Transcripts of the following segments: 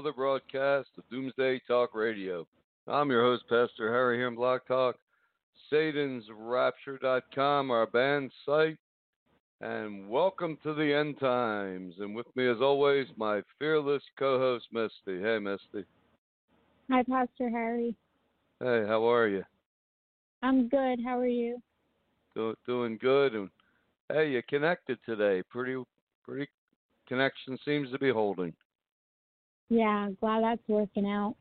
Another broadcast of Doomsday Talk Radio. I'm your host, Pastor Harry here in Blog Talk, SatansRapture.com, our band site, and welcome to the end times. And with me, as always, my fearless co-host, Misty. Hey, Misty. Hi, Pastor Harry. Hey, how are you? I'm good. How are you? Do- doing good. And hey, you connected today. Pretty, pretty connection seems to be holding. Yeah, glad that's working out.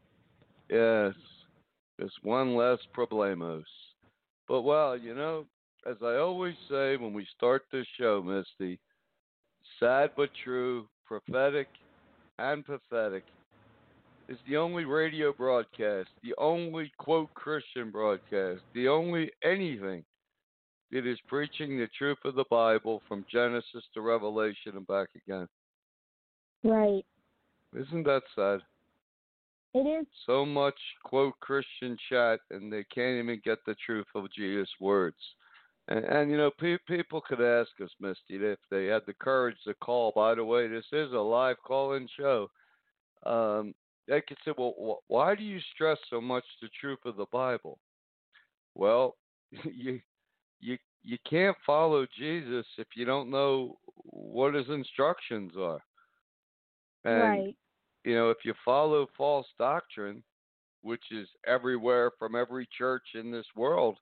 Yes, just one less problemos. But well, you know, as I always say when we start this show, Misty, sad but true, prophetic and pathetic, is the only radio broadcast, the only quote Christian broadcast, the only anything that is preaching the truth of the Bible from Genesis to Revelation and back again. Right. Isn't that sad? It is. so much quote Christian chat, and they can't even get the truth of Jesus' words. And, and you know, pe- people could ask us, Misty, if they had the courage to call. By the way, this is a live call-in show. Um, they could say, "Well, wh- why do you stress so much the truth of the Bible?" Well, you you you can't follow Jesus if you don't know what his instructions are. And right. you know, if you follow false doctrine, which is everywhere from every church in this world,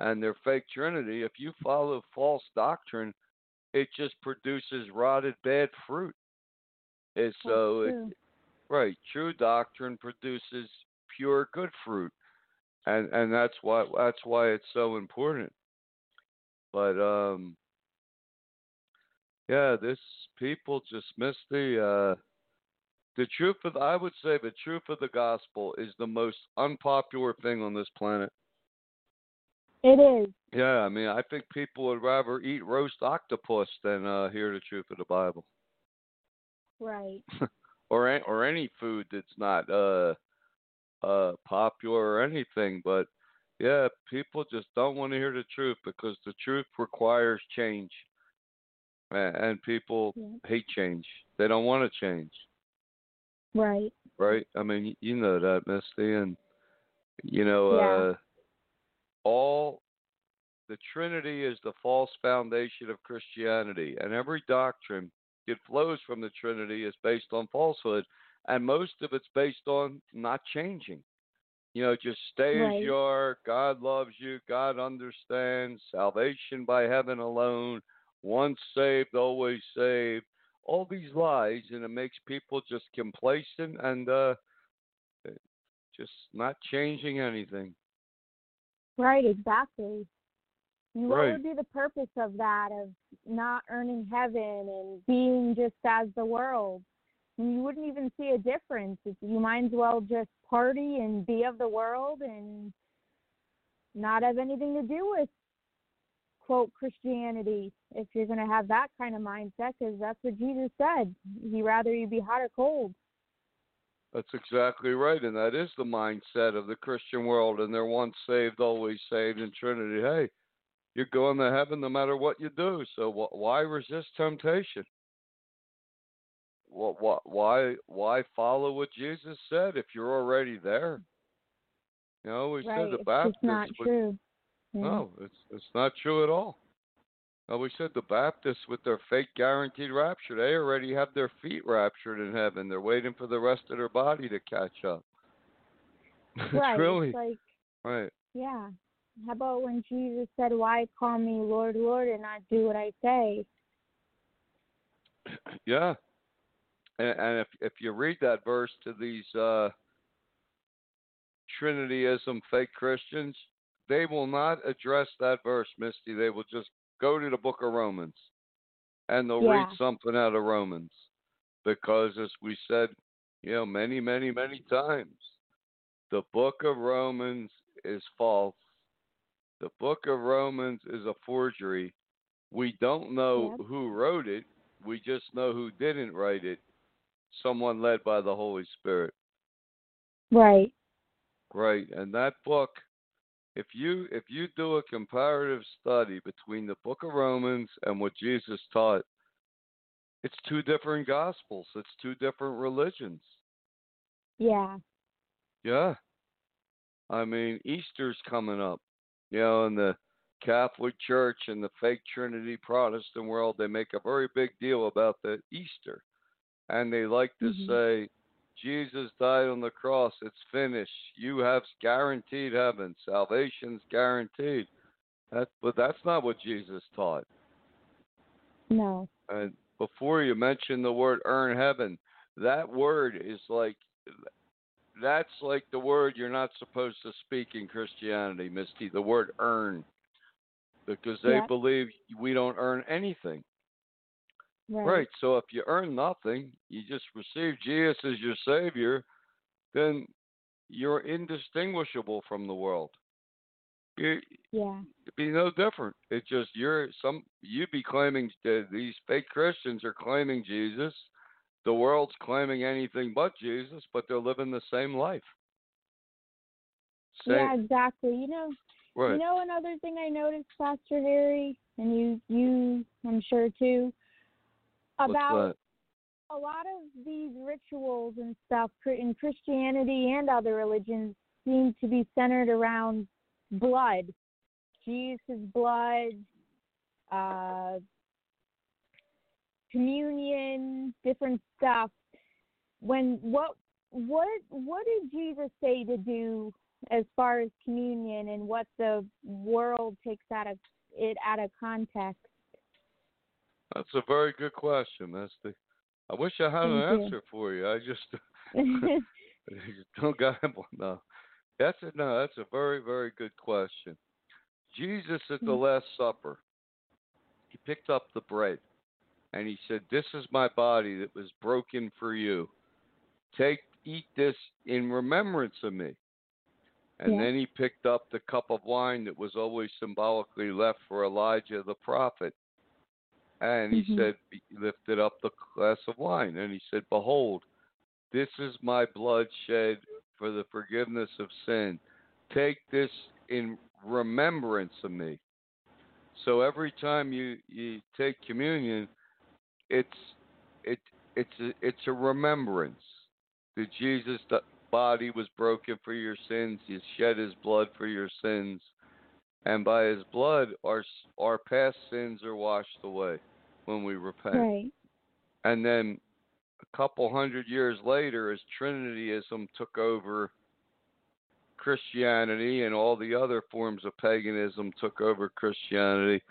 and their fake Trinity, if you follow false doctrine, it just produces rotted bad fruit. And so, it, right, true doctrine produces pure good fruit, and and that's why that's why it's so important. But um, yeah, this people just miss the uh the truth of I would say the truth of the gospel is the most unpopular thing on this planet. It is. Yeah, I mean, I think people would rather eat roast octopus than uh, hear the truth of the Bible, Right. or or any food that's not uh uh popular or anything. But yeah, people just don't want to hear the truth because the truth requires change, and, and people Yeah. hate change. They don't want to change. Right. right? I mean, you know that, Misty, and you know, Yeah. uh, all the Trinity is the false foundation of Christianity, and every doctrine that flows from the Trinity is based on falsehood, and most of it's based on not changing. You know, just stay Right. as you are. God loves you. God understands. Salvation by heaven alone. Once saved, always saved all these lies and it makes people just complacent and uh just not changing anything. Right. Exactly. And What Right. would be the purpose of that? Of not earning heaven and being just as the world? And You wouldn't even see a difference. You might as well just party and be of the world and not have anything to do with quote Christianity if you're going to have that kind of mindset because that's what Jesus said. He'd rather you be hot or cold. That's exactly right, and that is the mindset of the Christian world. And they're once saved, always saved in Trinity. Hey, you're going to heaven no matter what you do. So wh- why resist temptation? Wh- wh- Why why follow what Jesus said if you're already there? You know, we right. said the it's Baptists just not would true. Yeah. No, it's it's not true at all. Now we said the Baptists with their fake guaranteed rapture, they already have their feet raptured in heaven. They're waiting for the rest of their body to catch up. it's right. really It's like right. yeah. How about when Jesus said, "Why call me Lord, Lord, and not do what I say?" Yeah. And, and if if you read that verse to these uh Trinityism fake Christians, they will not address that verse, Misty. They will just go to the book of Romans and they'll read something out of Romans. Because as we said, you know, many, many, many times, the book of Romans is false. The book of Romans is a forgery. We don't know Yep. who wrote it. We just know who didn't write it. Someone led by the Holy Spirit. Right. Right. And that book, if you if you do a comparative study between the book of Romans and what Jesus taught, it's two different gospels. It's two different religions. Yeah. Yeah. I mean, Easter's coming up. You know, in the Catholic Church and the fake Trinity Protestant world, they make a very big deal about the Easter. And they like to Mhm. say, Jesus died on the cross, it's finished. You have guaranteed heaven. Salvation's guaranteed. That, but that's not what Jesus taught. No. And before you mention the word earn heaven, that word is like that's like the word you're not supposed to speak in Christianity, Misty, the word earn. Because they Yeah. believe we don't earn anything. Right. Right. So if you earn nothing, you just receive Jesus as your savior, then you're indistinguishable from the world. You, Yeah. it'd be no different. It's just you're some you'd be claiming that these fake Christians are claiming Jesus. The world's claiming anything but Jesus, but they're living the same life. Same, Yeah, exactly. You know, right. you know another thing I noticed, Pastor Harry, and you, you, I'm sure too, about a lot of these rituals and stuff in Christianity and other religions seem to be centered around blood, Jesus' blood, uh, communion, different stuff. When what what what did Jesus say to do as far as communion and what the world takes out of it out of context? That's a very good question, Misty. I wish I had an Thank you. answer for you. I just don't got one. No, that's a, no. That's a very, very good question. Jesus at the Mm. Last Supper, he picked up the bread, and he said, "This is my body that was broken for you. Take, eat this in remembrance of me." And Yeah. then he picked up the cup of wine that was always symbolically left for Elijah the prophet. And he Mhm. said, he lifted up the glass of wine, and he said, Behold, this is my blood shed for the forgiveness of sin. Take this in remembrance of me. So every time you, you take communion, it's it it's a, it's a remembrance that Jesus' body was broken for your sins. He shed His blood for your sins, and by His blood, our our past sins are washed away when we repent. right. And then a couple hundred years later, as Trinityism took over Christianity and all the other forms of paganism took over Christianity,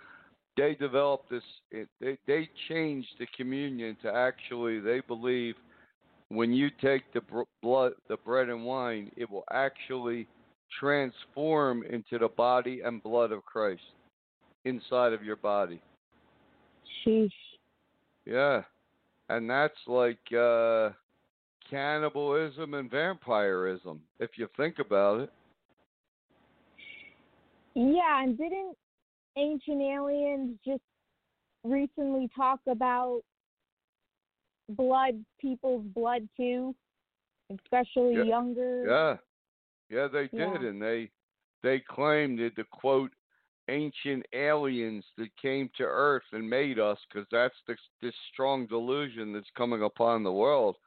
they developed this. It, they they changed the communion to actually they believe when you take the br- blood, the bread and wine, it will actually transform into the body and blood of Christ inside of your body. Sheesh. Yeah. And that's like uh cannibalism and vampirism, if you think about it. Yeah, and didn't Ancient Aliens just recently talk about blood, people's blood too, especially Yeah. younger? Yeah. Yeah, they did Yeah. and they they claimed that the quote ancient aliens that came to earth and made us because that's this this strong delusion that's coming upon the world.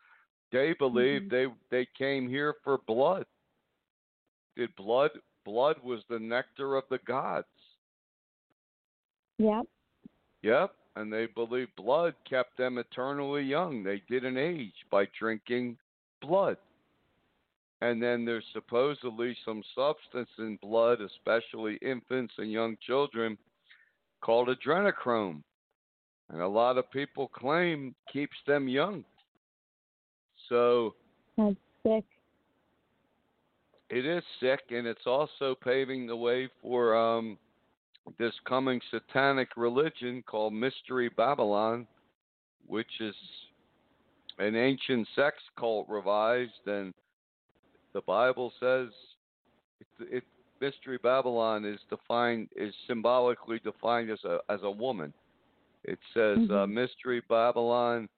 They believe Mhm. they they came here for blood. did blood blood was the nectar of the gods. Yep. Yep, and they believed blood kept them eternally young. They didn't age by drinking blood. And then there's supposedly some substance in blood, especially infants and young children, called adrenochrome. And a lot of people claim keeps them young. So That's sick. it is sick, and it's also paving the way for um, this coming satanic religion called Mystery Babylon, which is an ancient sex cult revised, and the Bible says it, it Mystery Babylon is defined is symbolically defined as a as a woman. It says uh, Mhm. Mystery Babylon,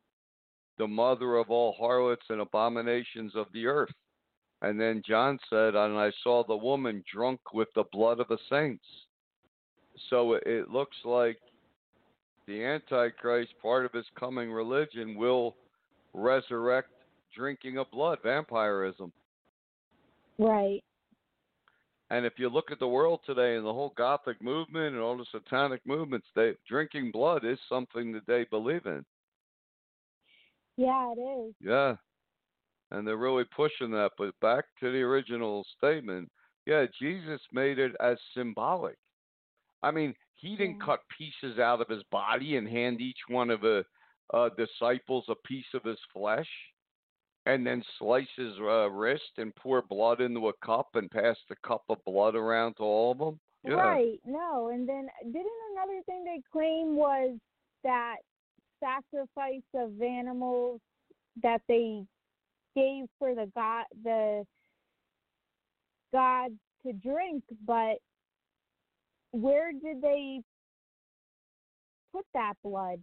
the mother of all harlots and abominations of the earth. And then John said, and I saw the woman drunk with the blood of the saints. So it, it looks like the Antichrist, part of his coming religion, will resurrect drinking of blood, vampirism. Right. And if you look at the world today and the whole Gothic movement and all the satanic movements, they drinking blood is something that they believe in. Yeah, it is. Yeah. And they're really pushing that. But back to the original statement, yeah, Jesus made it as symbolic. I mean, he didn't Yeah. cut pieces out of his body and hand each one of the uh, disciples a piece of his flesh and then slice his uh, wrist and pour blood into a cup and pass the cup of blood around to all of them. Yeah. Right. No, and then didn't another thing they claim was that sacrifice of animals that they gave for the god the gods to drink, but where did they put that blood?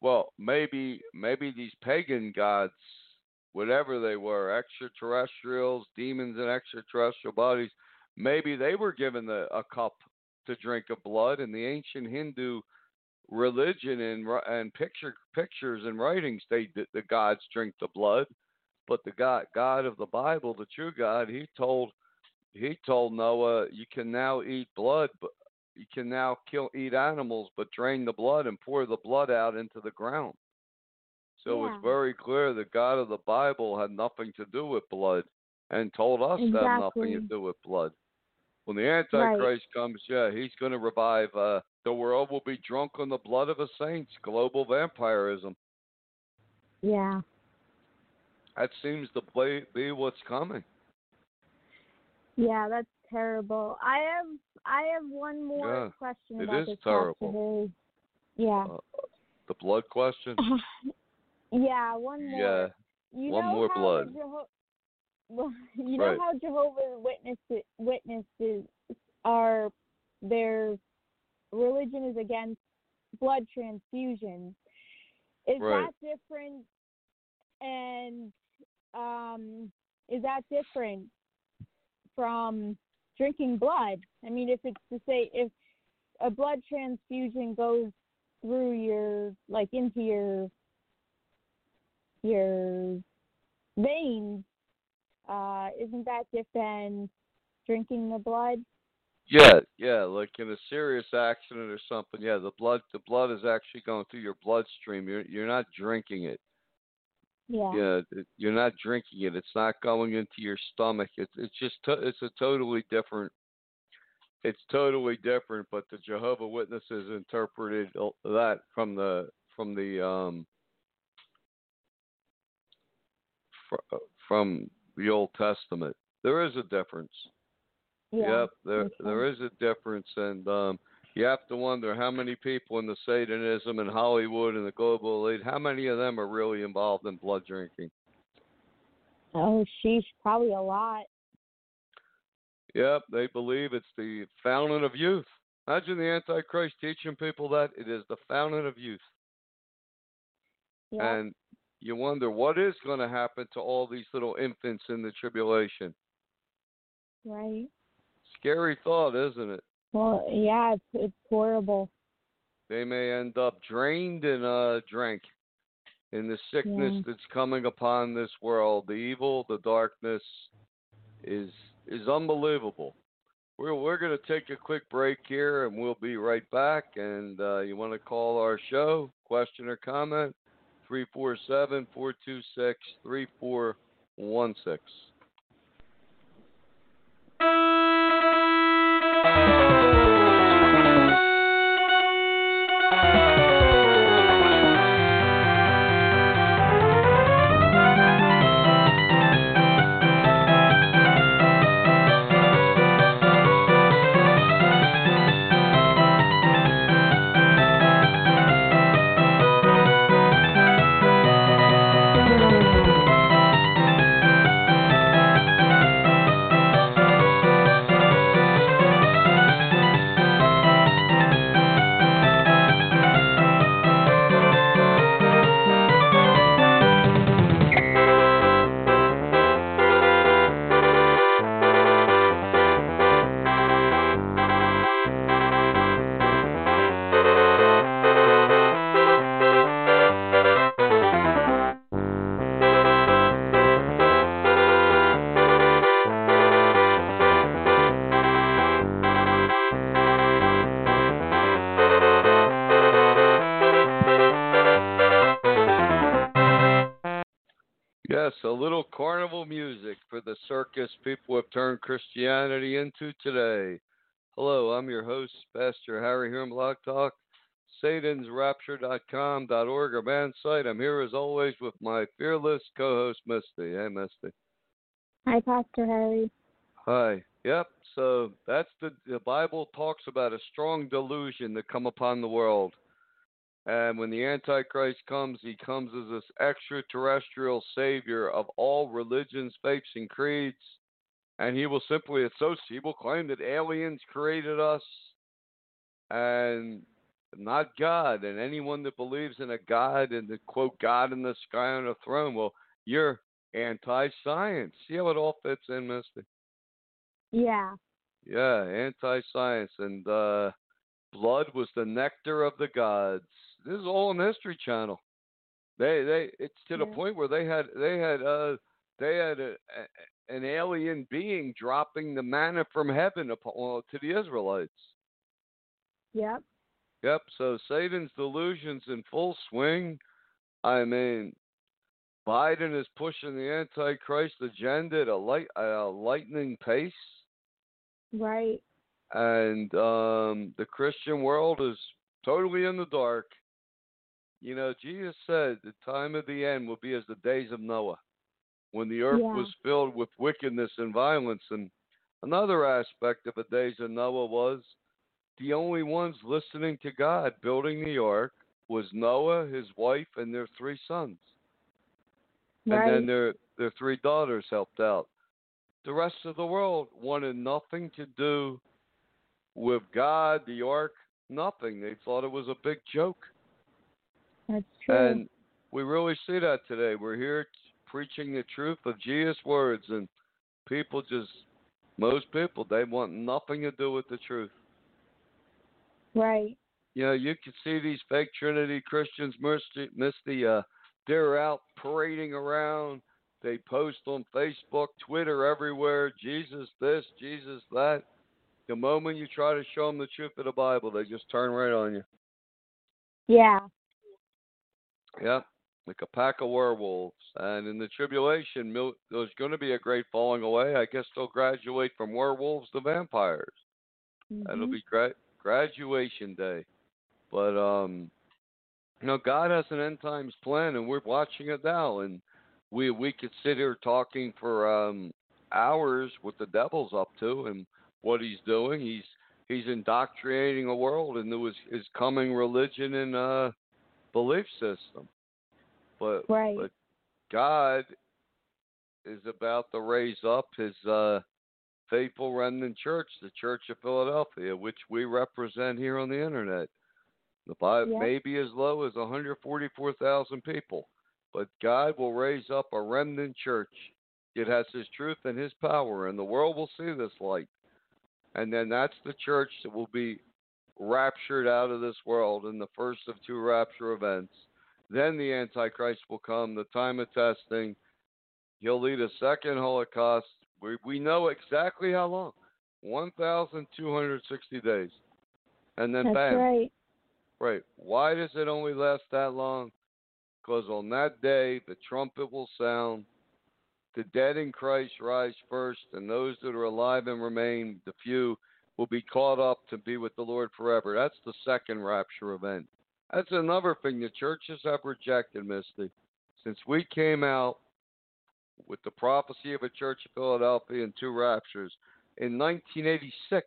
Well, maybe maybe these pagan gods, whatever they were, extraterrestrials, demons in extraterrestrial bodies, maybe they were given the, a cup to drink of blood. In the ancient Hindu religion and and picture pictures and writings, they the, the gods drink the blood. But the God God of the Bible, the true God, he told he told Noah, you can now eat blood, but you can now kill eat animals, but drain the blood and pour the blood out into the ground. So Yeah. it's very clear the God of the Bible had nothing to do with blood and told us to have nothing to do with blood. When the Antichrist comes, yeah, he's going to revive. Uh, the world will be drunk on the blood of the saints. Global vampirism. Yeah. That seems to be, be what's coming. Yeah, that's terrible. I have I have one more Yeah, question it about is this terrible. Yeah. Uh, the blood question. yeah, one more. Yeah. You one more blood. Jeho- well, you Right. know how Jehovah's Witnesses witnesses are their religion is against blood transfusions. Is Right. that different? And um, is that different from drinking blood? I mean, if it's to say if a blood transfusion goes through your like into your your veins, uh, isn't that different than drinking the blood? Yeah, yeah, like in a serious accident or something. Yeah, the blood the blood is actually going through your bloodstream. You're you're not drinking it. Yeah. Yeah, it, you're not drinking it. It's not going into your stomach. It's it's just to, it's a totally different. It's totally different. But the Jehovah Witnesses interpreted that from the from the um fr- from the Old Testament. There is a difference. Yeah. Yep, there makes there is a difference, and um, you have to wonder how many people in the Satanism and Hollywood and the global elite, how many of them are really involved in blood drinking? Oh, sheesh, probably a lot. Yep, they believe it's the fountain of youth. Imagine the Antichrist teaching people that it is the fountain of youth, Yeah. and you wonder what is going to happen to all these little infants in the tribulation. right. Scary thought, isn't it? Well, yeah, it's it's horrible. They may end up drained and uh, drank in the sickness Yeah. that's coming upon this world. The evil, the darkness is is unbelievable. We're we're going to take a quick break here, and we'll be right back. And uh, you want to call our show, question or comment, 347 426 3416. The circus people have turned Christianity into today. Hello, I'm your host, Pastor Harry here on Blog Talk, satansrapture.com.org, our band site. I'm here as always with my fearless co-host, Misty. Hey, Misty. Hi, Pastor Harry. Hi. Yep. So that's the the Bible talks about a strong delusion to come upon the world. And when the Antichrist comes, he comes as this extraterrestrial savior of all religions, faiths, and creeds. And he will simply associate, he will claim that aliens created us and not God. And anyone that believes in a God and the quote, God in the sky on a throne, well, you're anti science. See how it all fits in, Misty? Yeah. Yeah, anti science. And uh, blood was the nectar of the gods. This is all on the History Channel. They they it's to the Yeah. point where they had they had uh they had a, a, an alien being dropping the manna from heaven upon to the Israelites. Yep. Yep. So Satan's delusions in full swing. I mean, Biden is pushing the Antichrist agenda at a light at a lightning pace. Right. and um, the Christian world is totally in the dark. You know, Jesus said the time of the end will be as the days of Noah, when the earth Yeah. was filled with wickedness and violence. And another aspect of the days of Noah was the only ones listening to God building the ark was Noah, his wife, and their three sons. Right. And then their their three daughters helped out. The rest of the world wanted nothing to do with God, the ark, nothing. They thought it was a big joke. That's true. And we really see that today. We're here t- preaching the truth of Jesus' words, and people just, most people, they want nothing to do with the truth. right. You know, you can see these fake Trinity Christians, Misty, Misty uh, they're out parading around. They post on Facebook, Twitter, everywhere, Jesus this, Jesus that. The moment you try to show them the truth of the Bible, they just turn right on you. Yeah. Yep, like a pack of werewolves. And in the tribulation, mil- there's going to be a great falling away. I guess they'll graduate from werewolves to vampires. That'll Mhm. be gra- graduation day. But um, you know, God has an end times plan, and we're watching it now. And we we could sit here talking for um hours what the devil's up to and what he's doing. He's he's indoctrinating a world into his his coming religion and uh belief system. But Right. but God is about to raise up his uh faithful remnant church, the Church of Philadelphia, which we represent here on the internet. The Bible Yep. may be as low as 144,000 people, but God will raise up a remnant church. It has His truth and His power, and the world will see this light. And then that's the church that will be raptured out of this world in the first of two rapture events. Then the Antichrist will come, the time of testing. He'll lead a second Holocaust, We we know exactly how long. One thousand two hundred sixty days. And then That's bam. right. Right. Why does it only last that long? Because on that day the trumpet will sound, the dead in Christ rise first, and those that are alive and remain, the few, will be caught up to be with the Lord forever. That's the second rapture event. That's another thing the churches have rejected, Misty. Since we came out with the prophecy of a church of Philadelphia and two raptures in 1986,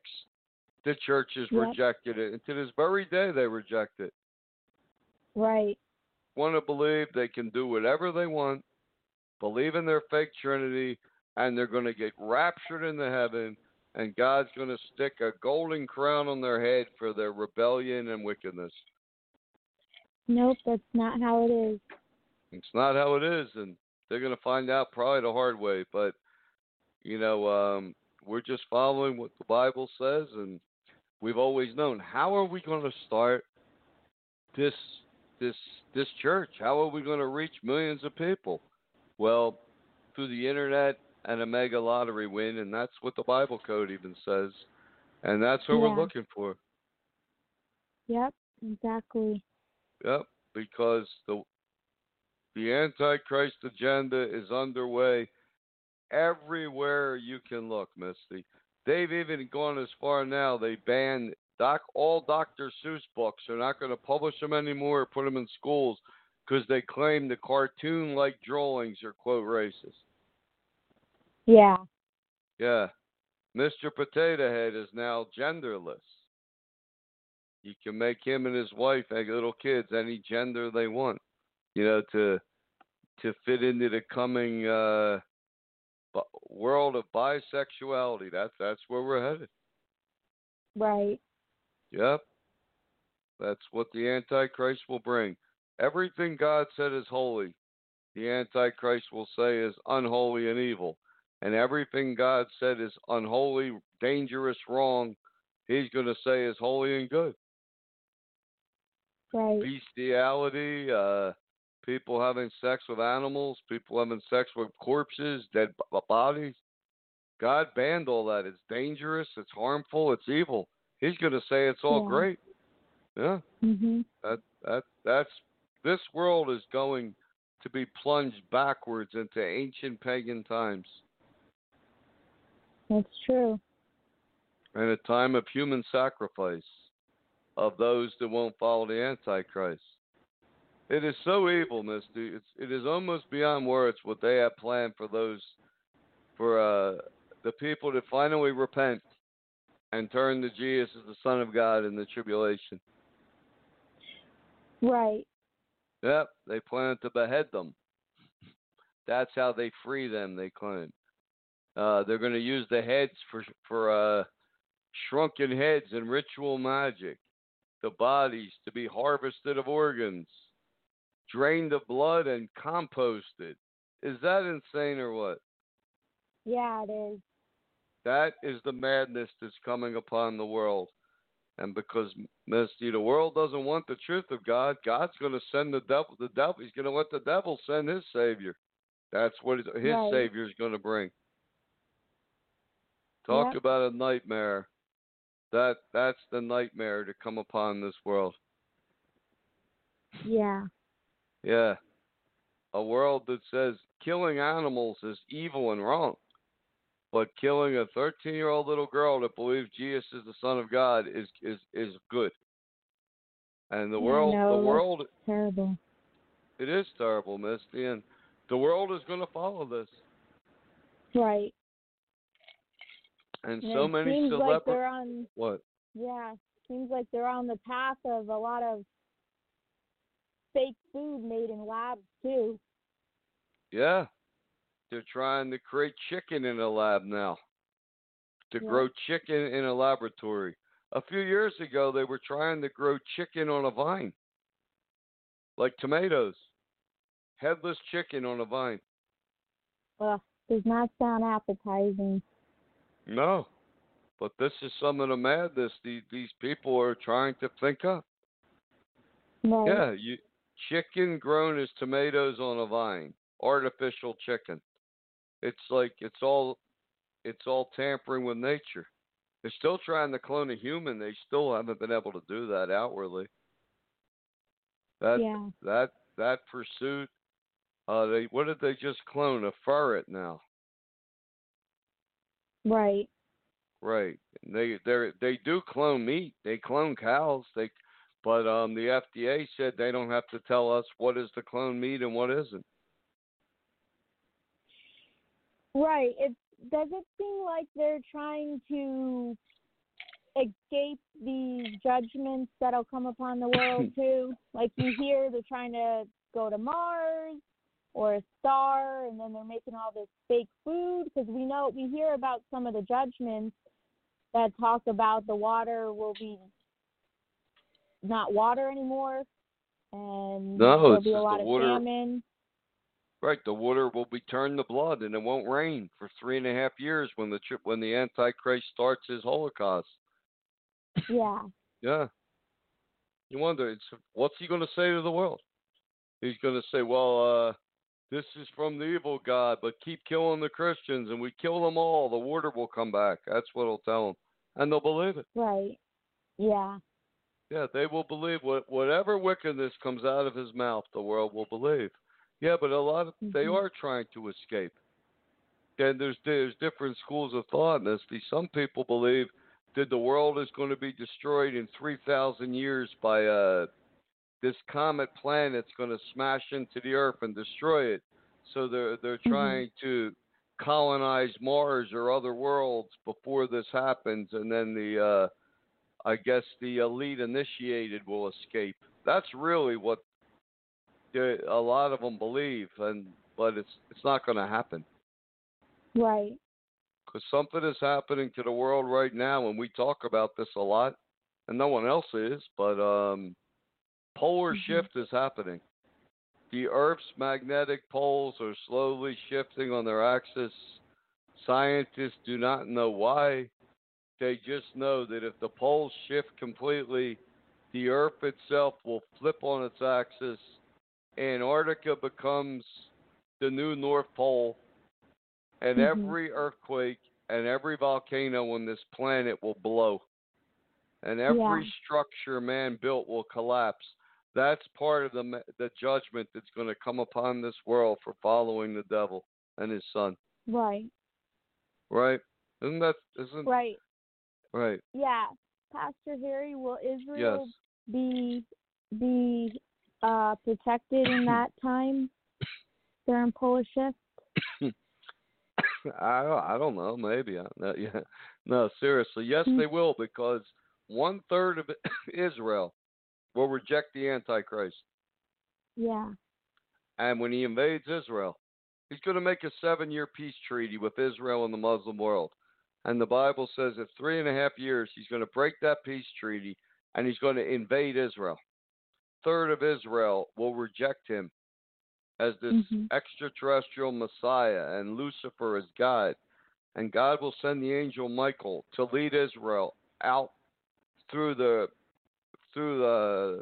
the churches Yep. rejected it. And to this very day, they reject it. Right. Want to believe they can do whatever they want, believe in their fake Trinity, and they're going to get raptured into heaven, and God's going to stick a golden crown on their head for their rebellion and wickedness. Nope, that's not how it is. It's not how it is, and they're going to find out probably the hard way. But you know, um, we're just following what the Bible says, and we've always known. How are we going to start this this this church? How are we going to reach millions of people? Well, through the internet and a mega lottery win, and that's what the Bible code even says, and that's what we're looking for. Yep, exactly. Yep, because the the Antichrist agenda is underway everywhere you can look, Misty. They've even gone as far now. They banned doc all Dr. Seuss books. They're not going to publish them anymore or put them in schools because they claim the cartoon-like drawings are quote racist. Yeah. Yeah, Mr. Potato Head is now genderless. You can make him and his wife and little kids any gender they want, you know, to to fit into the coming uh, world of bisexuality. That's that's where we're headed. Right. Yep, that's what the Antichrist will bring. Everything God said is holy, the Antichrist will say is unholy and evil, and everything God said is unholy, dangerous, wrong, he's going to say is holy and good. Right. bestiality, uh, people having sex with animals, people having sex with corpses, dead b- bodies. God banned all that. It's dangerous. It's harmful. It's evil. He's going to say it's all Yeah. great. Yeah, Mhm. that that that's this world is going to be plunged backwards into ancient pagan times That's true. and a time of human sacrifice of those that won't follow the Antichrist. It is so evil, Misty. It's it is almost beyond words what they have planned for those for uh the people to finally repent and turn to Jesus as the Son of God in the tribulation. Right. Yep, they plan to behead them. That's how they free them, they claim. Uh, they're going to use the heads for for uh, shrunken heads and ritual magic. The bodies to be harvested of organs, drained of blood, and composted. Is that insane or what? Yeah, it is. That is the madness that's coming upon the world. And because Misty, the world doesn't want the truth of God, God's going to send the devil. The devil, he's going to let the devil send his savior. That's what his Right. savior is going to bring. Talk Yep. about a nightmare. That that's the nightmare to come upon this world. Yeah. Yeah. A world that says killing animals is evil and wrong. But killing a 13 year old little girl that believes Jesus is the Son of God is, is, is good. And the world, no, the world, Terrible. it is terrible, Misty, and the world is going to follow this. Right. And And so many like celebrities. they're on what? yeah, seems like they're on the path of a lot of fake food made in labs too. Yeah. They're trying to create chicken in a lab now. To Yeah. grow chicken in a laboratory. A few years ago, they were trying to grow chicken on a vine, like tomatoes. Headless chicken on a vine. Ugh, does not sound appetizing. No. But this is some of the madness these, these people are trying to think up. Right. Yeah, you chicken grown as tomatoes on a vine, artificial chicken. It's like it's all it's all tampering with nature. They're still trying to clone a human. They still haven't been able to do that outwardly. That yeah. that that pursuit. Uh, they what did they just clone? A ferret now. Right. Right. They they they do clone meat. They clone cows. They, but um, the FDA said they don't have to tell us what is the clone meat and what isn't. Right. It does it seem like they're trying to escape these judgments that'll come upon the world too. Like you hear they're trying to go to Mars or a star, and then they're making all this fake food because we know we hear about some of the judgments that talk about the water will be not water anymore, and no, there'll be a lot the of water. famine. Right, the water will be turned to blood, and it won't rain for three and a half years when the trip when the Antichrist starts his Holocaust. Yeah. Yeah. You wonder, it's what's he going to say to the world? He's going to say, "Well, uh, this is from the evil God, but keep killing the Christians, and we kill them all. The water will come back." That's what he'll tell them, and they'll believe it. Right. Yeah. Yeah, they will believe what whatever wickedness comes out of his mouth, the world will believe. Yeah, but a lot of they Mhm. are trying to escape. And there's there's different schools of thought in this. Some people believe that the world is going to be destroyed in 3,000 years by uh, this comet planet's going to smash into the Earth and destroy it. So they're they're Mhm. trying to colonize Mars or other worlds before this happens, and then the uh, I guess the elite initiated will escape. That's really what the, a lot of them believe, and but it's it's not going to happen Right. because something is happening to the world right now, and we talk about this a lot, and no one else is. But um, polar Mhm. shift is happening. The Earth's magnetic poles are slowly shifting on their axis. Scientists do not know why. They just know that if the poles shift completely, the Earth itself will flip on its axis. Antarctica becomes the new North Pole, and Mhm. every earthquake and every volcano on this planet will blow, and every Yeah. structure man built will collapse. That's part of the the judgment that's going to come upon this world for following the devil and his son. Right. Right? Isn't that isn't Right. right? Yeah. Pastor Harry, will Israel Yes. be be uh protected in that time during polar shift? I don't, I don't know. Maybe. I, no, yeah. No, seriously. Yes, Hmm. they will because one third of Israel will reject the Antichrist, Yeah. and when he invades Israel, he's going to make a seven-year peace treaty with Israel and the Muslim world. And the Bible says that three and a half years he's going to break that peace treaty and he's going to invade Israel. Third of Israel will reject him as this Mhm. extraterrestrial Messiah and Lucifer as God. And God will send the angel Michael to lead Israel out through the through the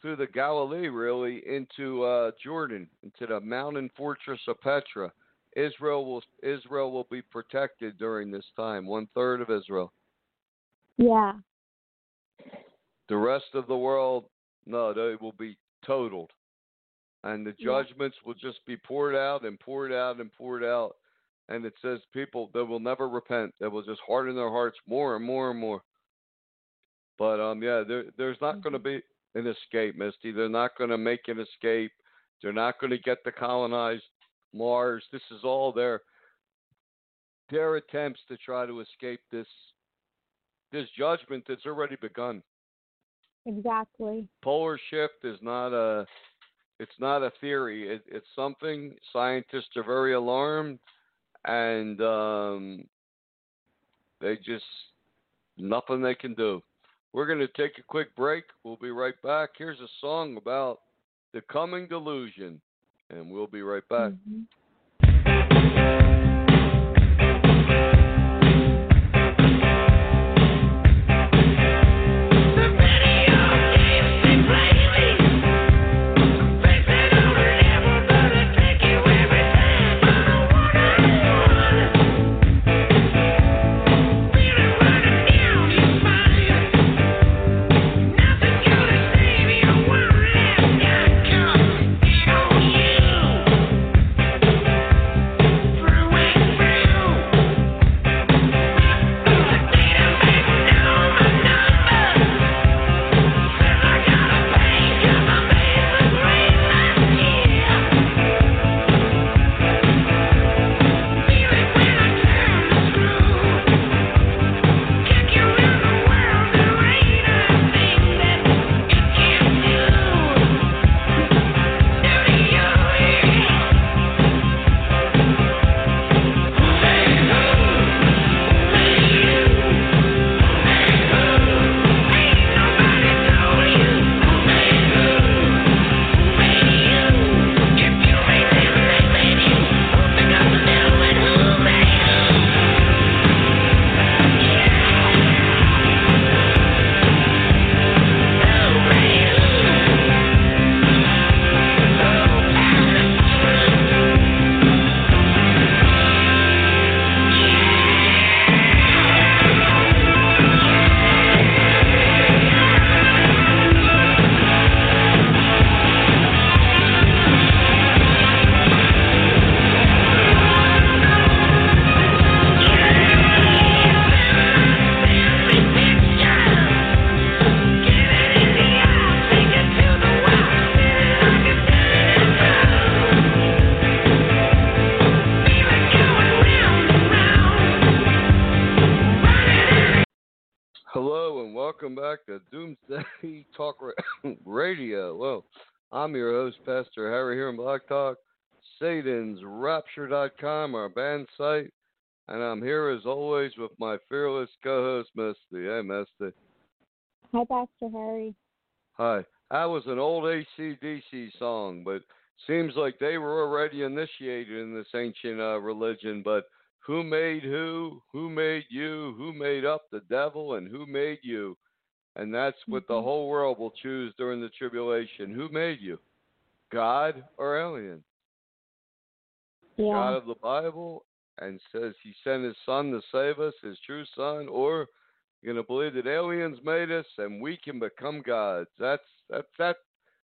through the Galilee really into uh, Jordan, into the mountain fortress of Petra. Israel will Israel will be protected during this time, one third of Israel. Yeah. The rest of the world, no, they will be totaled. And the Yeah. judgments will just be poured out and poured out and poured out. And it says people that will never repent. They will just harden their hearts more and more and more. But um yeah, there there's not gonna be an escape, Misty. They're not gonna make an escape. They're not gonna get to colonize Mars. This is all their their attempts to try to escape this this judgment that's already begun Exactly. polar shift is not a it's not a theory it, it's something scientists are very alarmed and um, they just nothing they can do we're going to take a quick break. We'll be right back. Here's a song about the coming delusion and we'll be right back. Mhm. Welcome back to Doomsday Talk Radio. Well, I'm your host, Pastor Harry here in Blog Talk, SatansRapture.com, our band site, and I'm here as always with my fearless co-host, Misty. Hey, Misty. Hi, Pastor Harry. Hi. That was an old ACDC song, but seems like they were already initiated in this ancient uh, religion, but who made who? Who made you? Who made up the devil? And who made you? And that's what the Mhm. whole world will choose during the tribulation. Who made you? God or alien? God Yeah. of the Bible and says he sent his son to save us, his true son, or you're gonna believe that aliens made us and we can become gods. That's that's that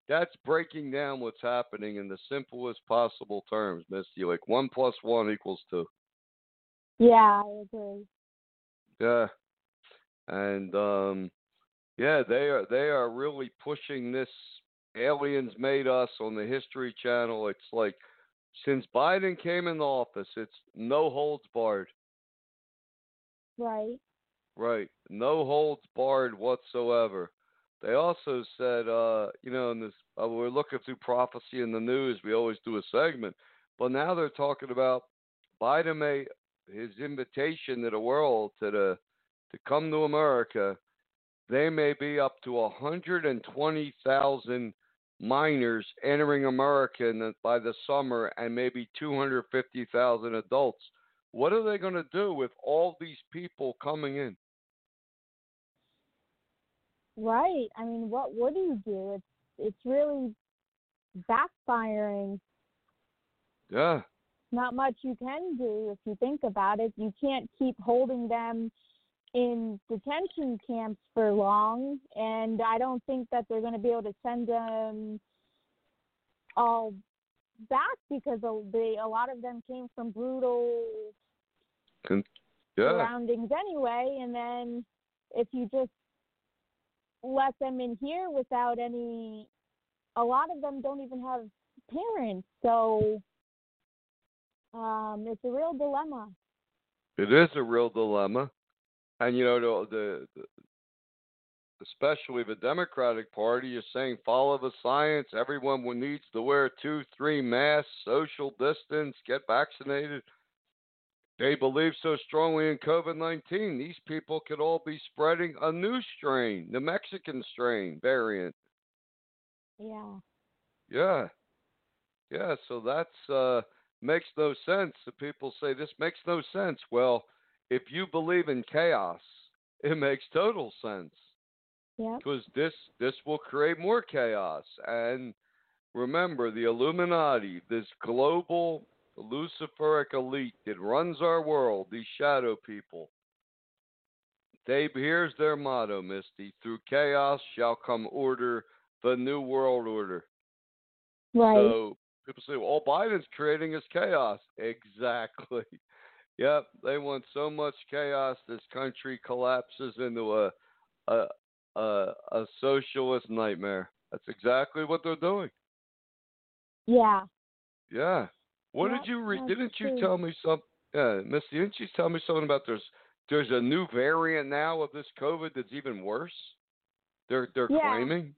that's breaking down what's happening in the simplest possible terms, Misty. Like one plus one equals two. Yeah, I agree. Yeah. And um yeah, they are they are really pushing this aliens made us on the History Channel. It's like since Biden came in the office, it's no holds barred. Right. Right. No holds barred whatsoever. They also said, uh, you know, in this, uh, we're looking through prophecy in the news. We always do a segment, but now they're talking about Biden may his invitation to the world to the to come to America. They may be up to 120,000 minors entering America by the summer, and maybe 250,000 adults. What are they going to do with all these people coming in? Right. I mean, what would you do? It's it's really backfiring. Yeah. Not much you can do if you think about it. You can't keep holding them in detention camps for long, and I don't think that they're going to be able to send them all back because a- they a lot of them came from brutal Yeah. surroundings anyway and then if you just let them in here without any a lot of them don't even have parents so um it's a real dilemma It is a real dilemma. And, you know, the, the, the especially the Democratic Party is saying follow the science. Everyone will needs to wear two, three masks, social distance, get vaccinated. They believe so strongly in COVID 19. These people could all be spreading a new strain, the Mexican strain variant. yeah Yeah. Yeah, so that's uh makes no sense. The people say this makes no sense. Well, if you believe in chaos, it makes total sense yeah because this this will create more chaos. And remember, the Illuminati, this global Luciferic elite that runs our world, these shadow people. They here's their motto, Misty: through chaos shall come order, the new world order. right So people say, well, all Biden's creating is chaos. Exactly. Yep, they want so much chaos this country collapses into a a a, a socialist nightmare. That's exactly what they're doing. yeah Yeah. What Yep, did you read? Didn't you tell me some? Yeah, Misty, didn't you tell me something about there's there's a new variant now of this COVID that's even worse? They're they're Yeah. claiming.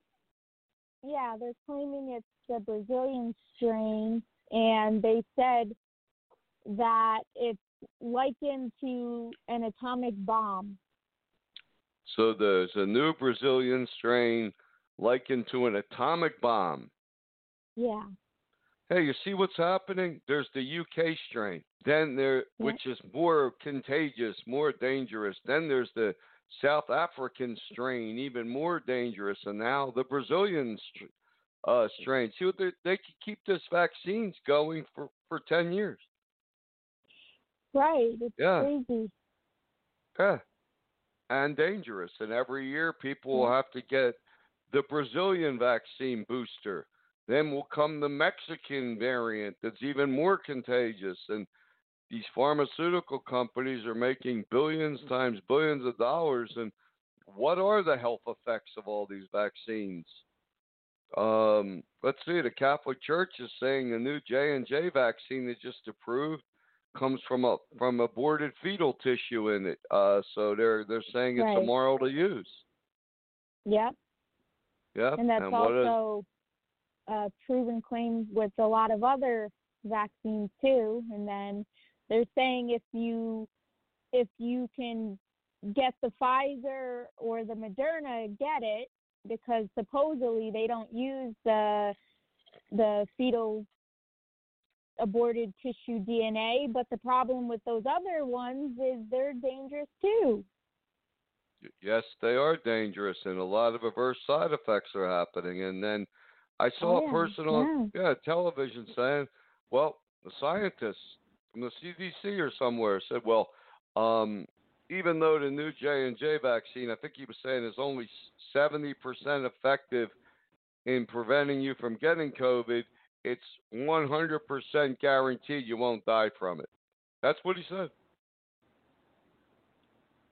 yeah they're claiming it's the brazilian strain and they said that it's likened to an atomic bomb So there's a new Brazilian strain likened to an atomic bomb. yeah Hey, you see what's happening? There's the UK strain. Then there, which is more contagious, more dangerous. Then there's the South African strain, even more dangerous, and now the Brazilian uh, strain. See what they they could keep this vaccines going for for ten years. Right it's Yeah. crazy Yeah. And dangerous. And every year people will have to get the Brazilian vaccine booster. Then will come the Mexican variant that's even more contagious. And these pharmaceutical companies are making billions times billions of dollars. And what are the health effects of all these vaccines? Um, let's see. The Catholic Church is saying the new J and J vaccine they just approved comes from a from aborted fetal tissue in it. Uh, so they're they're saying it's Right. immoral to use. Yep. Yep. And that's and what is- also a proven claim with a lot of other vaccines too. And then they're saying if you if you can get the Pfizer or the Moderna, get it because supposedly they don't use the the fetal aborted tissue DNA, but the problem with those other ones is they're dangerous too. Yes, they are dangerous, and a lot of adverse side effects are happening. And then I saw Oh, a yeah, person on yeah television saying, "Well, the scientists from the CDC or somewhere said, well, um, even though the new J and J vaccine, I think he was saying, is only seventy percent effective in preventing you from getting COVID, it's one hundred percent guaranteed you won't die from it." That's what he said.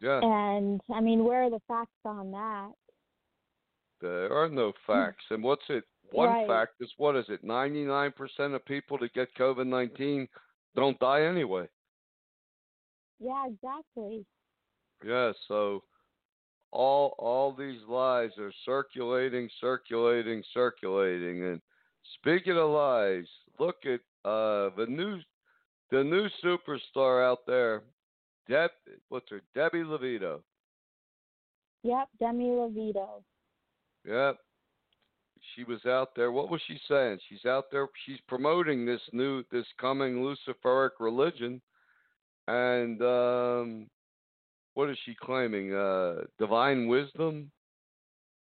Yeah. And I mean, where are the facts on that? There are no hmm. facts. And what's it? One Right. fact is what is it? 99% of people that get COVID 19 don't die anyway. Yeah, exactly. Yeah, so all all these lies are circulating, circulating, circulating. And speaking of lies, look at uh the new the new superstar out there, Deb what's her Debbie Levito. Yep, Demi Lovato. Yep. She was out there. What was she saying? She's out there. She's promoting this new, this coming Luciferic religion, and um, what is she claiming? Uh, divine wisdom.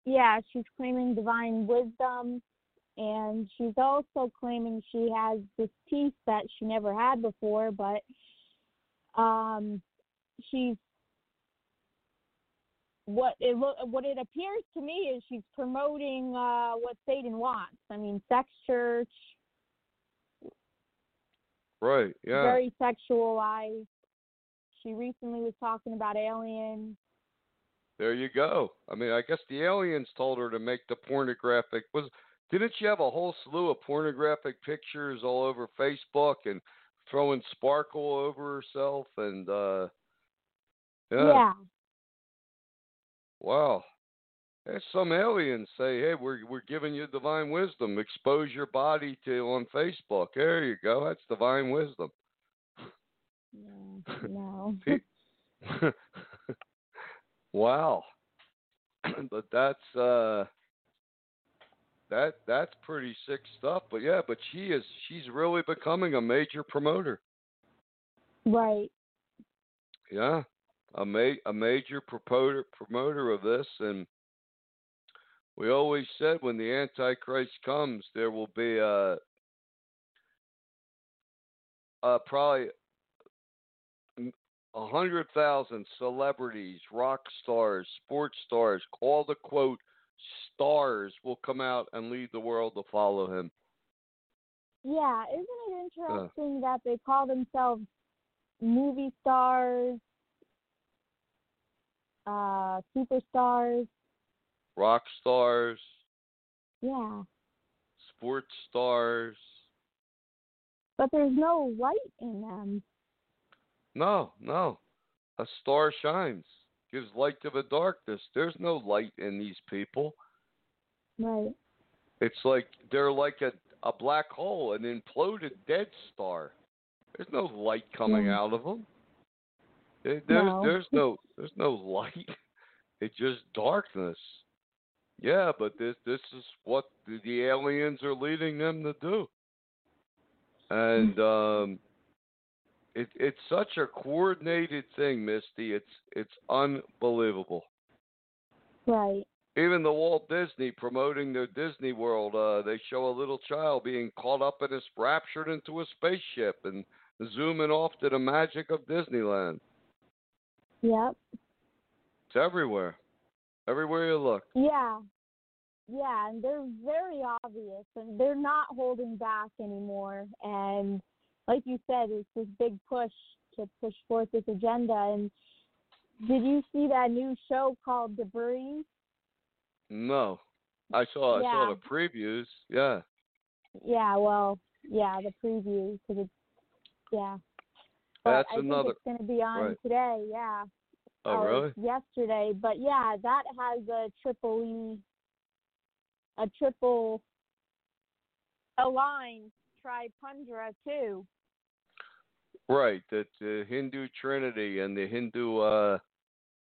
Yeah, she's claiming divine wisdom, and she's also claiming she has this peace that she never had before. But um, she's what it lo- what it appears to me is she's promoting uh, what Satan wants. I mean, sex church, Right. Yeah. very sexualized. She recently was talking about aliens. There you go. I mean, I guess the aliens told her to make the pornographic. Was didn't she have a whole slew of pornographic pictures all over Facebook and throwing sparkle over herself and uh yeah. Wow. There's some aliens say, "Hey, we're we're giving you divine wisdom. Expose your body to on Facebook. There you go. That's divine wisdom." Yeah, no. Wow. but that's uh that that's pretty sick stuff. But yeah, but she is she's really becoming a major promoter. right. Yeah, a ma- a major promoter promoter of this, and we always said when the Antichrist comes, there will be a, uh probably a hundred thousand celebrities, rock stars, sports stars, all the quote stars will come out and lead the world to follow him. Yeah, isn't it interesting that they call themselves movie stars, uh, superstars? Rock stars, Yeah, sports stars. but there's no light in them. No, no. A star shines, gives light to the darkness. There's no light in these people. Right. It's like they're like a, a black hole, an imploded dead star. There's no light coming Yeah. out of them. There- There's No. there's no there's no light. It's just darkness. Yeah, but this this is what the, the aliens are leading them to do. And um it it's such a coordinated thing, Misty. It's it's unbelievable. Right. Even the Walt Disney promoting their Disney World, uh, they show a little child being caught up and is raptured into a spaceship and zooming off to the magic of Disneyland. Yep. It's everywhere. Everywhere you look. Yeah. Yeah, and they're very obvious and they're not holding back anymore. And like you said, it's this big push to push forth this agenda. And did you see that new show called Debris? No. I saw I saw the previews. Yeah. Yeah, well, yeah, the previews because it's yeah. But That's I another think it's going to be on right. today. Yeah. Oh, really? yesterday. But yeah, that has a triple E, a triple align tripundra too. Right, that the Hindu Trinity and the Hindu uh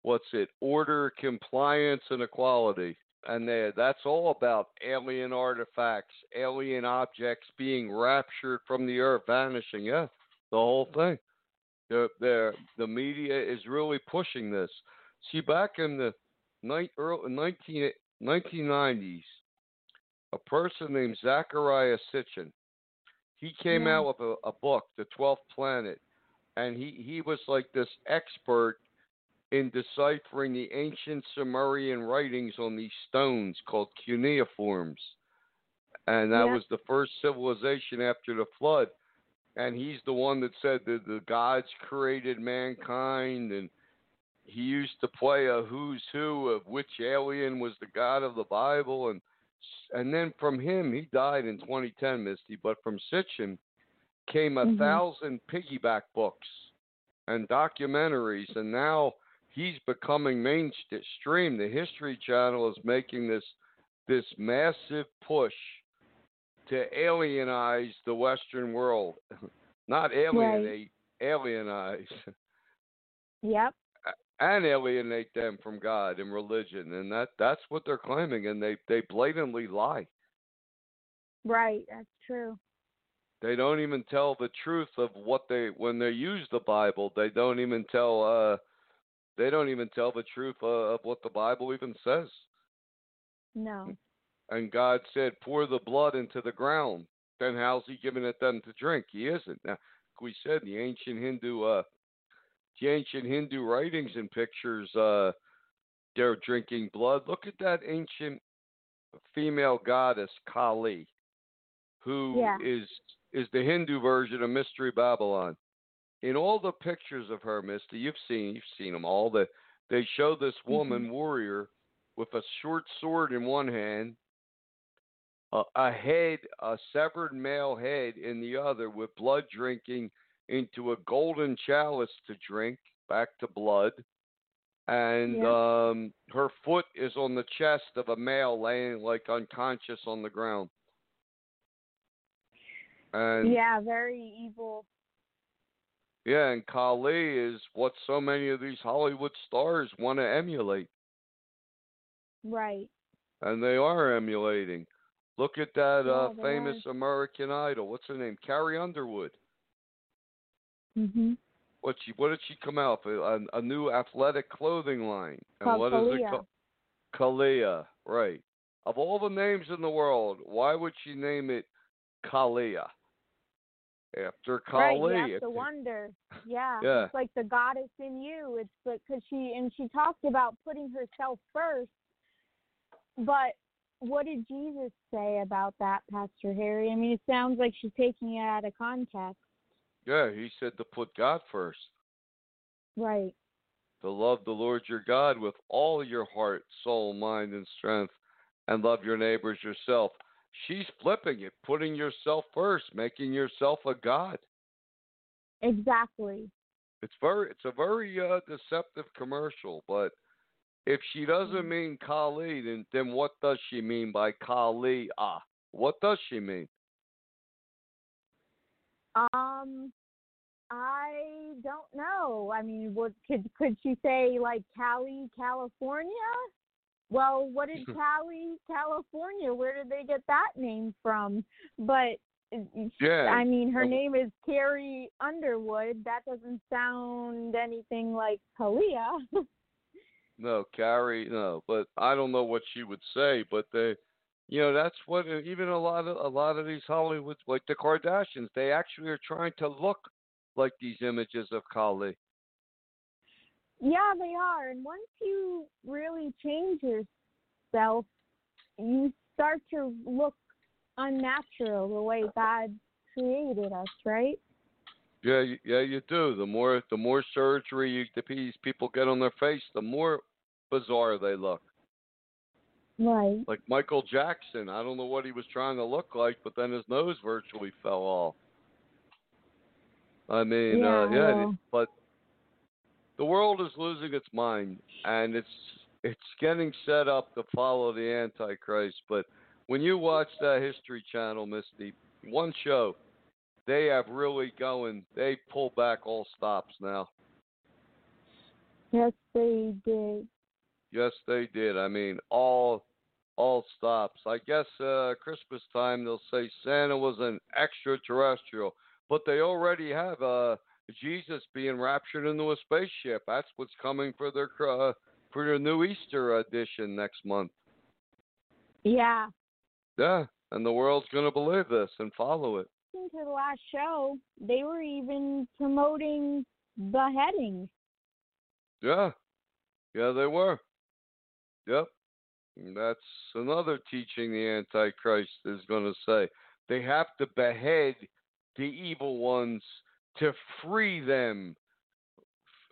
what's it? Order, compliance and equality. And that's all about alien artifacts, alien objects being raptured from the earth, vanishing. Yeah, the whole thing. The the the media is really pushing this. See, back in the ni- early, 19, 1990s, a person named Zecharia Sitchin, he came Yeah. out with a, a book, The Twelfth Planet, and he, he was like this expert in deciphering the ancient Sumerian writings on these stones called cuneiforms. And that Yeah. was the first civilization after the flood. And he's the one that said that the gods created mankind and he used to play a who's who of which alien was the god of the Bible and and then from him he died in 2010 Misty but from Sitchin came a Mhm. thousand piggyback books and documentaries and now he's becoming mainstream the history channel is making this this massive push to alienize the western world not alienate alienize Yep. And alienate them from God and religion, and that that's what they're claiming, and they they blatantly lie. Right. That's true. They don't even tell the truth of what they when they use the Bible. They don't even tell uh they don't even tell the truth uh, of what the Bible even says. No. And God said, "Pour the blood into the ground." Then how's He giving it them to drink? He isn't. Now we said the ancient Hindu uh the ancient Hindu writings and pictures uh they're drinking blood. Look at that ancient female goddess Kali, who is Yeah. is the Hindu version of Mystery Babylon. In all the pictures of her, Misty, you've seen you've seen them all. The, they show this woman warrior with a short sword in one hand, a, a head, a severed male head in the other, with blood drinking into a golden chalice to drink back to blood and Yeah. um her foot is on the chest of a male laying like unconscious on the ground and yeah. Very evil. yeah and kali is what so many of these hollywood stars want to emulate Right. and they are emulating look at that uh Yeah, they famous american idol what's her name carrie underwood Mhm. what she what did she come out with a, a new athletic clothing line and Called what is it Calia. called Calia, right. Of all the names in the world, why would she name it Calia? After Kali. Right, you have to wonder. Yeah, Yeah. it's like the goddess in you. It's like because she and she talked about putting herself first. But what did Jesus say about that, Pastor Harry? I mean, it sounds like she's taking it out of context. Yeah, he said to put God first. Right. To love the Lord your God with all your heart, soul, mind, and strength, and love your neighbors yourself. She's flipping it, putting yourself first, making yourself a God. Exactly. It's very it's a very uh, deceptive commercial, but if she doesn't mean Kali, then then what does she mean by Kali? Ah, what does she mean? Um, I don't know. I mean, what could could she say like Cali, California? Well, what did Cali, California? Where did they get that name from? But Yeah, I mean, her name is Carrie Underwood. That doesn't sound anything like Calia. No, Carrie, no. But I don't know what she would say. But they, you know, that's what uh, even a lot of a lot of these Hollywood, like the Kardashians, they actually are trying to look like these images of Kali. yeah, they are. And once you really change yourself, you start to look unnatural the way God created us, right? Yeah, yeah, you do. The more the more surgery you, the these people get on their face, the more bizarre they look. Right. Like Michael Jackson, I don't know what he was trying to look like, but then his nose virtually fell off. I mean, uh, Yeah, yeah, well- but the world is losing its mind, and it's it's getting set up to follow the Antichrist. But when you watch that History Channel, Misty, one show, they have really going. They pull back all stops now. Yes, they did. Yes, they did. I mean, all all stops. I guess uh, Christmas time they'll say Santa was an extraterrestrial, but they already have uh, Jesus being raptured into a spaceship. That's what's coming for their uh, for their new Easter edition next month. Yeah. Yeah, and the world's going to believe this and follow it. To the last show, they were even promoting beheading. Yeah, yeah, they were. Yep, that's another teaching the Antichrist is going to say. They have to behead the evil ones to free them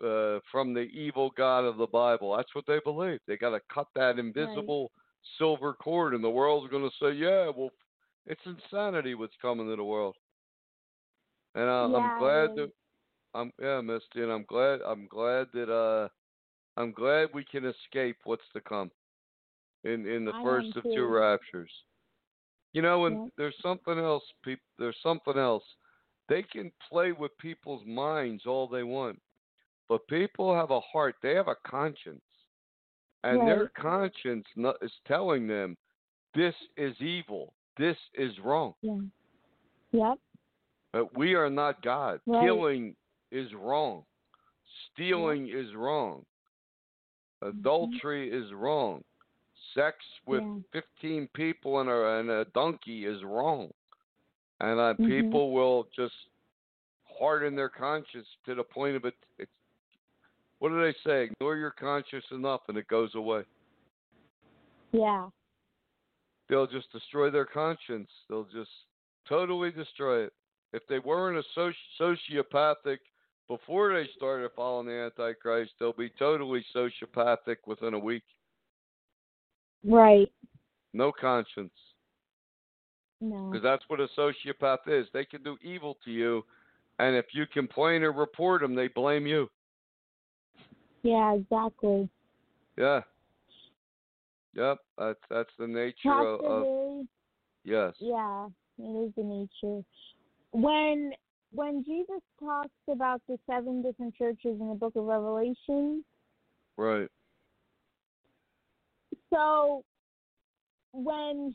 uh, from the evil God of the Bible. That's what they believe. They got to cut that invisible right. silver cord, and the world's going to say, "Yeah, well, it's insanity what's coming to the world." And uh, yeah, I'm glad that I'm yeah, Misty, and I'm glad I'm glad that uh I'm glad we can escape what's to come in in the I first of two raptures. You know, and yeah. there's something else. People, there's something else. They can play with people's minds all they want, but people have a heart. They have a conscience, and right. their conscience is telling them this is evil. This is wrong. Yeah. Yep. But we are not God. Right. Killing is wrong. Stealing yep. is wrong. Adultery mm-hmm. is wrong. Sex with yeah. 15 people and a, and a donkey is wrong. And uh, mm-hmm. people will just harden their conscience to the point of it. It's, what do they say? Ignore your conscience enough and it goes away. Yeah. They'll just destroy their conscience. They'll just totally destroy it. If they weren't a soci- sociopathic before they started following the Antichrist, they'll be totally sociopathic within a week. Right. No conscience. No. Because that's what a sociopath is. They can do evil to you, and if you complain or report them, they blame you. Yeah, exactly. Yeah. Yep, that's that's the nature of, of. Yes. Yeah, it is the nature. When when Jesus talks about the seven different churches in the Book of Revelation. Right. So when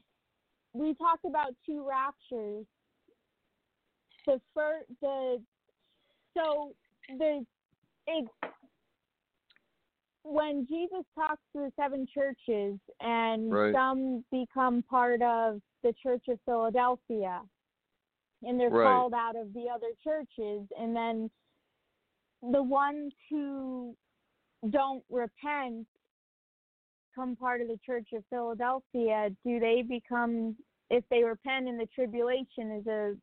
we talk about two raptures, the first the so the it when Jesus talks to the seven churches and right. some become part of the Church of Philadelphia and they're right. called out of the other churches and then the ones who don't repent become part of the Church of Philadelphia, do they become if they repent in the tribulation as a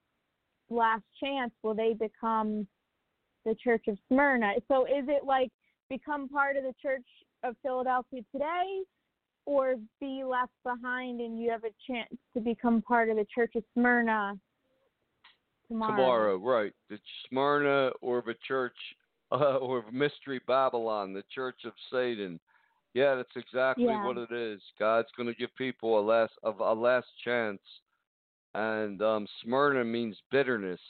last chance, will they become the Church of Smyrna? So is it like become part of the Church of Philadelphia today or be left behind and you have a chance to become part of the Church of Smyrna tomorrow? Tomorrow, right. The Smyrna or the Church uh, or Mystery Babylon, the Church of Satan. Yeah, that's exactly Yeah. what it is. God's going to give people a last of a last chance, and um, Smyrna means bitterness,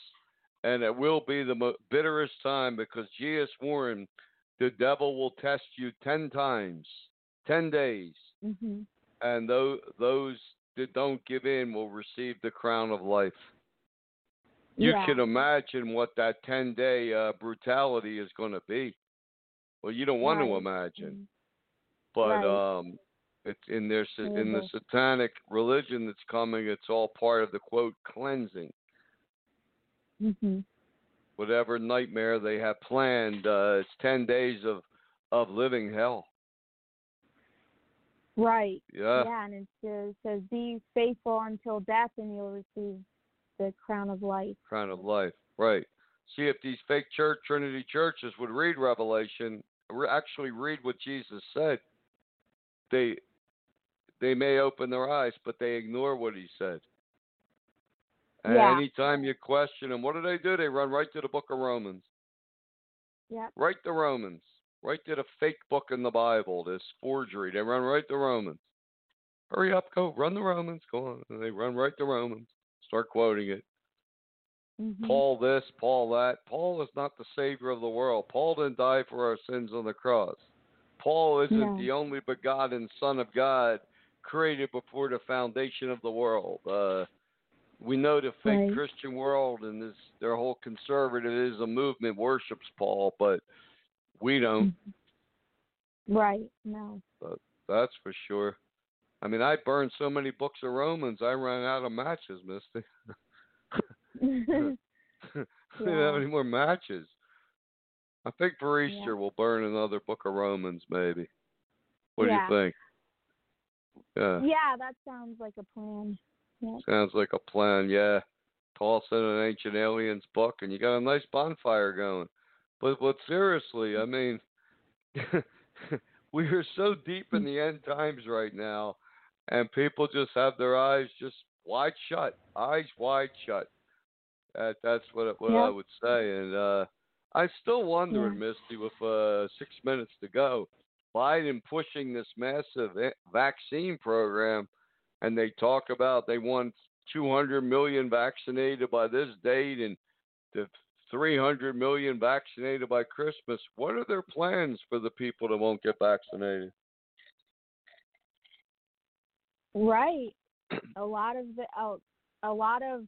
and it will be the mo- bitterest time because Jesus warned the devil will test you ten times, ten days, hmm and those those that don't give in will receive the crown of life. You yeah. can imagine what that ten day uh, brutality is going to be. Well, you don't want to imagine but Right. um it's in their in the satanic religion that's coming it's all part of the quote cleansing hmm whatever nightmare they have planned uh it's 10 days of of living hell Right. yeah Yeah, and it says, says, "Be faithful until death, and you'll receive the crown of life." crown of life right see if these fake church trinity churches would read revelation re- actually read what jesus said they they may open their eyes but they ignore what he said and Yeah. anytime you question them what do they do they run right to the book of romans Yep. Right to Romans. right to the fake book in the Bible, this forgery. They run right to Romans. Hurry up, go run the Romans. Go on. And they run right to Romans. Start quoting it. Mhm. Paul this, Paul that. Paul is not the savior of the world. Paul didn't die for our sins on the cross. Paul isn't No. the only begotten Son of God created before the foundation of the world. Uh, we know the fake Right. Christian world and this their whole conservatism movement worships Paul, but we don't. Right. No. That's for sure. I mean, I burned so many books of Romans, I ran out of matches, Misty. we don't have any more matches. I think for Yeah. Easter we'll burn another book of Romans, maybe. What Yeah. do you think? Yeah, yeah, that sounds like a plan. Yeah. sounds like a plan. Yeah, toss in an ancient aliens book, and you got a nice bonfire going. But but seriously, I mean, we are so deep in the end times right now, and people just have their eyes just wide shut, eyes wide shut. That that's what what I would say, and uh, I still wonder, Yeah. Misty, with uh, six minutes to go, Biden pushing this massive vaccine program, and they talk about they want 200 million vaccinated by this date and the 300 million vaccinated by Christmas. What are their plans for the people that won't get vaccinated? Right. A lot of the a, a lot of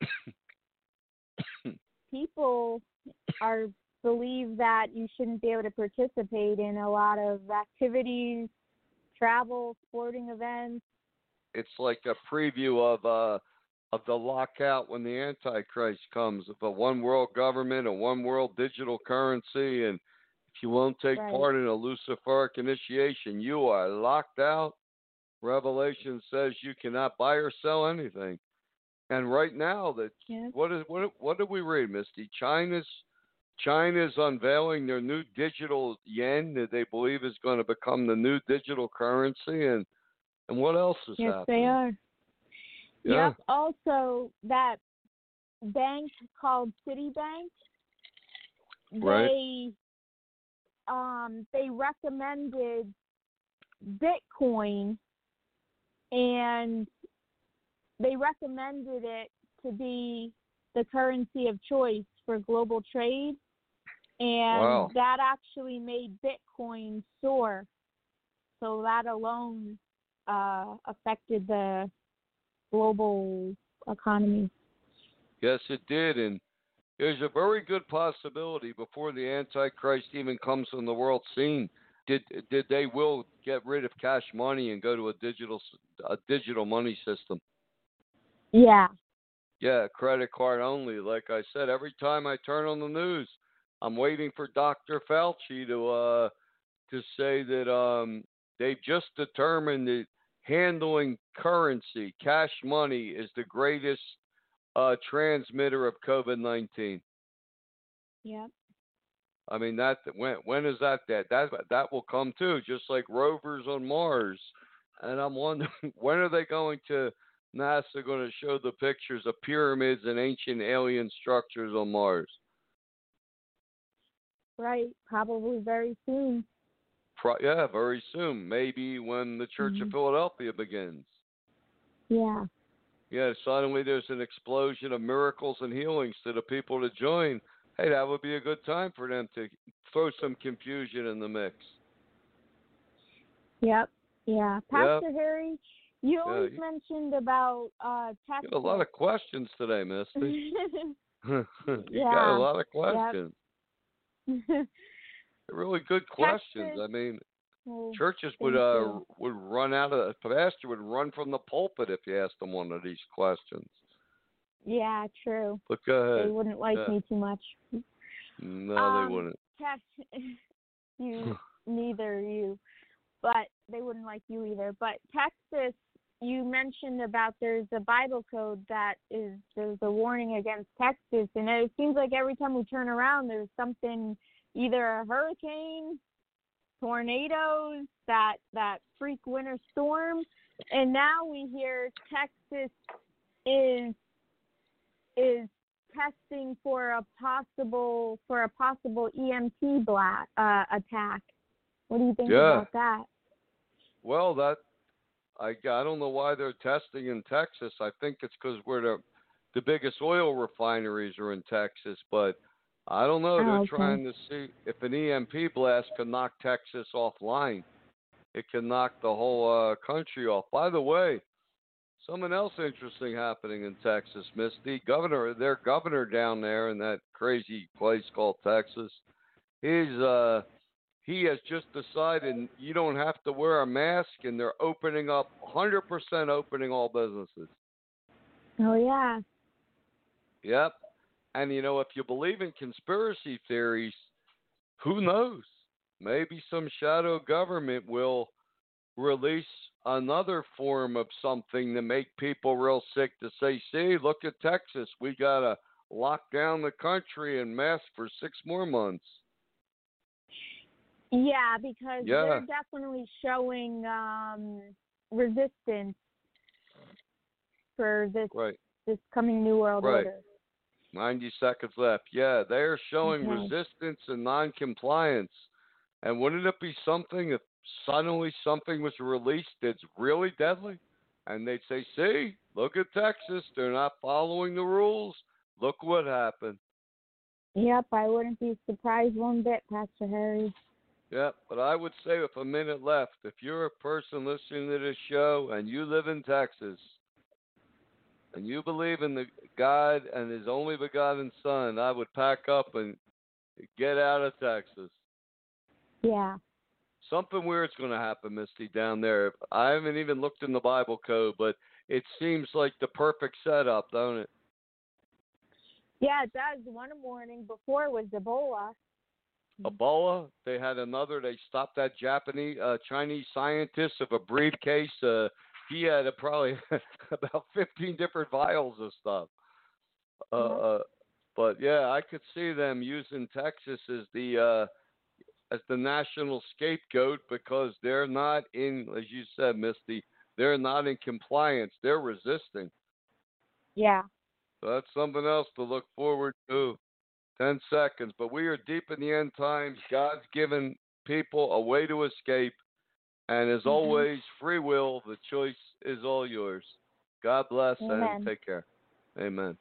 people are believe that you shouldn't be able to participate in a lot of activities, travel, sporting events. It's like a preview of uh of the lockout when the Antichrist comes, of a one world government, a one world digital currency, and if you won't take Right. part in a Luciferic initiation, you are locked out. Revelation says you cannot buy or sell anything. And right now, that Yeah. what is what what did we read, Misty? China's China's unveiling their new digital yen that they believe is going to become the new digital currency, and and what else is Yes, happening? they are. Yeah. Yep. Also, that bank called Citibank, Right. they um they recommended Bitcoin, and they recommended it to be the currency of choice for global trade, and Wow. that actually made Bitcoin soar. So that alone uh, affected the global economy. Yes, it did, and there's a very good possibility before the Antichrist even comes on the world scene. Did did they will get rid of cash money and go to a digital a digital money system? Yeah. Yeah, credit card only. Like I said, every time I turn on the news, I'm waiting for Dr. Fauci to uh to say that um they've just determined that handling currency, cash money, is the greatest uh transmitter of COVID-19. Yep. I mean that when when is that that that that will come too, just like rovers on Mars. And I'm wondering when are they going to NASA going to show the pictures of pyramids and ancient alien structures on Mars? Right. Probably very soon. Pro- yeah, very soon. Maybe when the Church of Mhm. Philadelphia begins. Yeah. Yeah, suddenly there's an explosion of miracles and healings to the people to join. Hey, that would be a good time for them to throw some confusion in the mix. Yep. Yeah. Pastor Harry, you always you- mentioned about uh got a lot of questions today, Misty. you Yeah, got a lot of questions. Really good questions. I mean, Well, churches would uh would run out of the pastor would run from the pulpit if you asked them one of these questions. Yeah, true. But go They wouldn't like yeah. me too much. No, Um, they wouldn't. Tex you neither you, but they wouldn't like you either. But Texas, you mentioned about there's a Bible code that is there's a warning against Texas, and it seems like every time we turn around, there's something either a hurricane, tornadoes, that that freak winter storm, and now we hear Texas is is testing for a possible for a possible EMP blast uh, attack. What do you think Yeah. about that? Well, that I I don't know why they're testing in Texas. I think it's because we're the the biggest oil refineries are in Texas, but I don't know. Oh, They're okay. trying to see if an EMP blast can knock Texas offline. It can knock the whole uh, country off. By the way, something else interesting happening in Texas, Misty. Governor, their governor down there in that crazy place called Texas, he's uh he has just decided you don't have to wear a mask, and they're opening up 100% opening all businesses. Oh yeah. Yep. And you know, if you believe in conspiracy theories, who knows? Maybe some shadow government will release another form of something to make people real sick to say, see, look at Texas. We got to lock down the country and mask for six more months. Yeah, because Yeah. they're definitely showing um resistance for this Right. this coming new world Right. order. 90 seconds left. Yeah, they're showing Okay. resistance and non-compliance. And wouldn't it be something if suddenly something was released that's really deadly? And they'd say, see, look at Texas. They're not following the rules. Look what happened. Yep, I wouldn't be surprised one bit, Pastor Harry. Yep, but I would say with a minute left, if you're a person listening to this show and you live in Texas and you believe in the God and His only begotten Son, I would pack up and get out of Texas. Yeah. Something weird's going to happen, Misty, down there. I haven't even looked in the Bible code, but it seems like the perfect setup, don't it? Yeah, it does. One morning before was Ebola. Ebola. They had another. They stopped that Japanese, uh, Chinese scientist of a briefcase. Uh, he had a, probably about 15 different vials of stuff. Uh, Yeah. uh, but yeah, I could see them using Texas as the uh, as the national scapegoat because they're not in, as you said, Misty. They're not in compliance. They're resisting. Yeah. So that's something else to look forward to. 10 seconds. But we are deep in the end times. God's given people a way to escape. And as Mhm. always, free will, the choice is all yours. God bless Amen. and take care. Amen.